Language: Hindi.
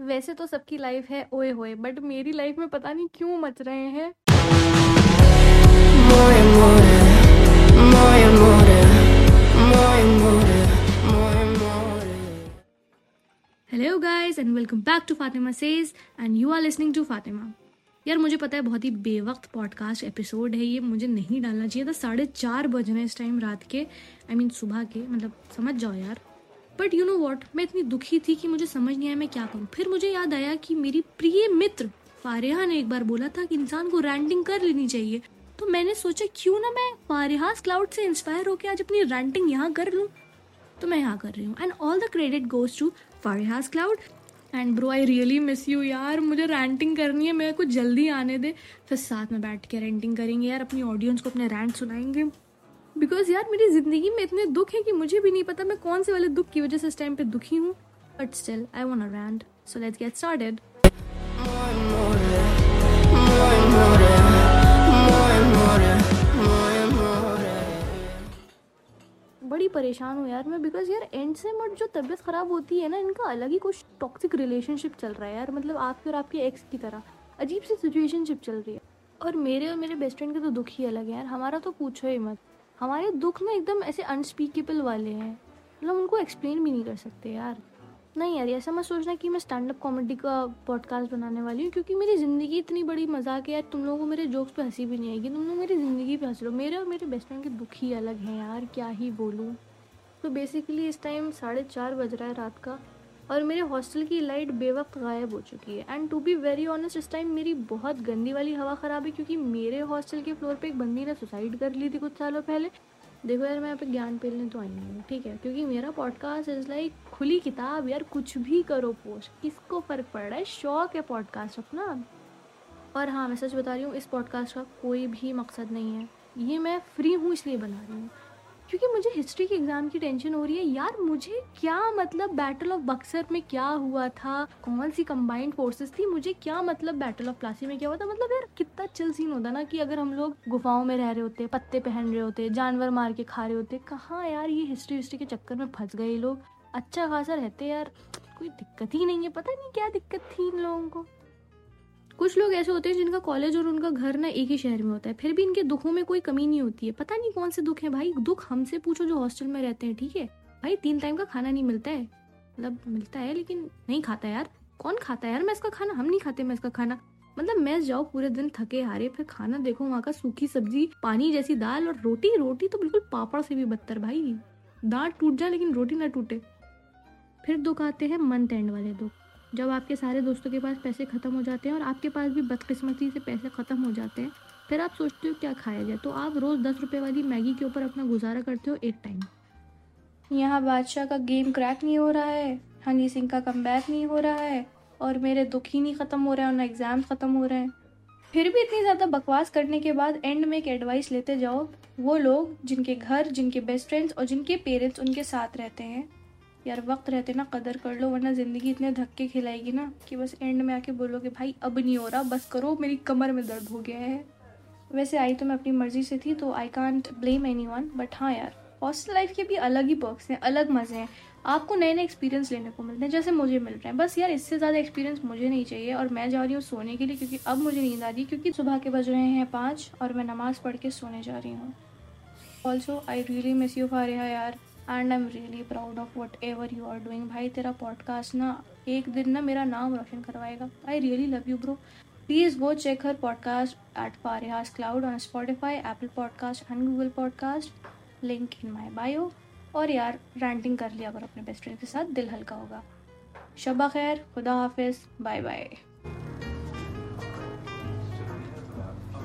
वैसे तो सबकी लाइफ है ओए होए बट मेरी लाइफ में पता नहीं क्यों मच रहे हैं. Hello guys and welcome back to Fatima says and you are listening to Fatima यार मुझे पता है बहुत ही बेवक्त पॉडकास्ट एपिसोड है ये मुझे नहीं डालना चाहिए था। साढ़े चार बज रहे हैं इस टाइम रात के आई I मीन mean, सुबह के मतलब समझ जाओ यार। बट यू नो वॉट मैं इतनी दुखी थी कि मुझे समझ नहीं आया मैं क्या करूँ। फिर मुझे याद आया कि मेरी प्रिय मित्र फारेहा ने एक बार बोला था कि इंसान को रैंटिंग कर लेनी चाहिए। तो मैंने सोचा, क्यों ना मैं फारिहास क्लाउड से इंस्पायर होकर आज अपनी रैंटिंग यहाँ कर लूँ? तो मैं यहाँ कर रही हूँ। And all the credit goes to Fariha's cloud and bro I really miss you यार। मुझे रैंटिंग करनी है, मेरे को जल्दी आने दे। फिर साथ में बैठ के रेंटिंग करेंगे यार, अपनी ऑडियंस को अपने रैंट सुनाएँगे। बिकॉज़ यार, मेरी ज़िंदगी में इतने दुख है कि मुझे भी नहीं पता मैं कौन से वाले दुख की वजह से इस टाइम पे दुखी हूँ। But still I want rant so let's get started. बड़ी परेशान हूँ यार मैं बिकॉज़ यार एंड से मत जो तबीयत ख़राब होती है ना, इनका अलग ही कुछ टॉक्सिक रिलेशनशिप चल रहा है यार। मतलब आपके और आपके एक्स की तरह। अजीब सी सिचुएशनशिप चल रही है। और मेरे और मेरे बेस्ट फ्रेंड के तो दुख ही अलग है यार। हमारा तो पूछो ही मत। हमारे दुख ना एकदम ऐसे अनस्पीकेबल वाले हैं। मतलब उनको एक्सप्लेन भी नहीं कर सकते यार। नहीं यार, ऐसा मत सोचना कि मैं स्टैंड अप कॉमेडी का पॉडकास्ट बनाने वाली हूँ, क्योंकि मेरी ज़िंदगी इतनी बड़ी मज़ाक है यार, तुम लोगों को मेरे जोक्स पे हँसी भी नहीं आएगी। तुम लोग मेरी ज़िंदगी पे हंस लो मेरे और मेरे बेस्ट फ्रेंड के दुख ही अलग हैं यार, क्या ही बोलूँ। तो बेसिकली इस टाइम साढ़े चार बज रहा है रात का। और मेरे हॉस्टल की लाइट बेवक्त गायब हो चुकी है। And to be very honest इस टाइम मेरी बहुत गंदी वाली हवा ख़राब है क्योंकि मेरे हॉस्टल के फ्लोर पे एक बंदी ने सुसाइड कर ली थी कुछ सालों पहले। देखो यार, मैं यहाँ पे ज्ञान पेलने तो आई हूँ, ठीक है? क्योंकि मेरा पॉडकास्ट इज़ लाइक खुली किताब, यार कुछ भी करो पोस्ट। किसको फ़र्क पड़ रहा है? शौक है पॉडकास्ट अपना और हाँ मैं सच बता रही हूँ, इस पॉडकास्ट का कोई भी मकसद नहीं है। ये मैं फ्री हूँ, इसलिए बना रही हूँ। क्योंकि मुझे हिस्ट्री के एग्ज़ाम की टेंशन हो रही है। यार, मुझे क्या मतलब बैटल ऑफ़ बक्सर में क्या हुआ था? कौन सी कंबाइंड फोर्सेस थी? मुझे क्या मतलब बैटल ऑफ़ प्लासी में क्या हुआ था? मतलब यार, कितना चिल सीन होता ना कि अगर हम लोग गुफाओं में रह रहे होते, पत्ते पहन रहे होते, जानवर मार के खा रहे होते, कहाँ यार ये हिस्ट्री हिस्ट्री के चक्कर में फंस गए लोग? अच्छा खासा रहते यार, कोई दिक्कत ही नहीं है। पता नहीं क्या दिक्कत थी इन लोगों को। कुछ लोग ऐसे होते हैं जिनका कॉलेज और उनका घर ना एक ही शहर में होता है। फिर भी इनके दुखों में कोई कमी नहीं होती है। पता नहीं कौन से दुख है भाई। दुख हमसे पूछो जो हॉस्टल में रहते हैं, ठीक है? भाई, तीन टाइम का खाना नहीं मिलता है। मतलब मिलता है लेकिन नहीं खाता यार। कौन खाता है यार? मैं का खाना, हम नहीं खाते, मैं इसका खाना। मतलब मैं जाओ पूरे दिन थके हारे, फिर खाना देखो वहाँ का सूखी सब्ज़ी, पानी जैसी दाल और रोटी। रोटी तो बिल्कुल पापड़ से भी बदतर भाई। दांत टूट जाए लेकिन रोटी ना टूटे। फिर दुख आते हैं मंथ एंड वाले दुख। जब आपके सारे दोस्तों के पास पैसे ख़त्म हो जाते हैं और आपके पास भी बदकिस्मती से पैसे ख़त्म हो जाते हैं, फिर आप सोचते हो क्या खाया जाए? तो आप रोज़ दस रुपये वाली मैगी के ऊपर अपना गुजारा करते हो एक टाइम यहाँ बादशाह का गेम क्रैक नहीं हो रहा है, हनी सिंह का कम नहीं हो रहा है, और मेरे दुख ही नहीं ख़त्म हो रहे हैं, और ना एग्ज़ाम ख़त्म हो रहे हैं। फिर भी इतनी ज़्यादा बकवास करने के बाद एंड में एक एडवाइस लेते जाओ, वो लोग जिनके घर, जिनके बेस्ट फ्रेंड्स और जिनके पेरेंट्स उनके साथ रहते हैं यार, वक्त रहते ना, कदर कर लो, वरना ज़िंदगी इतने धक्के खिलाएगी ना कि बस एंड में आके बोलोगे, भाई, अब नहीं हो रहा, बस करो, मेरी कमर में दर्द हो गया है। वैसे आई तो मैं अपनी मर्ज़ी से थी तो I can't blame anyone but हाँ यार हॉस्टल लाइफ के भी अलग ही पर्क्स हैं, अलग मज़े हैं। आपको नए नए एक्सपीरियंस लेने को मिलते हैं, जैसे मुझे मिल रहे हैं। बस यार, इससे ज़्यादा एक्सपीरियंस मुझे नहीं चाहिए, और मैं जा रही हूँ सोने के लिए, क्योंकि अब मुझे नींद आ रही है, क्योंकि सुबह के बज रहे हैं पाँच, और मैं नमाज़ पढ़ के सोने जा रही हूँ। Also I really miss you Fariha यार। And I am really proud of whatever you are doing भाई, तेरा पॉडकास्ट ना एक दिन ना मेरा नाम रोशन करवाएगा। I really love you bro please वो check her podcast at Fariha's cloud on Spotify Apple podcast and Google podcast link in my bio और यार रैंटिंग कर लिया अगर अपने बेस्ट फ्रेंड के साथ। दिल हल्का होगा। शबा खैर, खुदा हाफिज़। Bye bye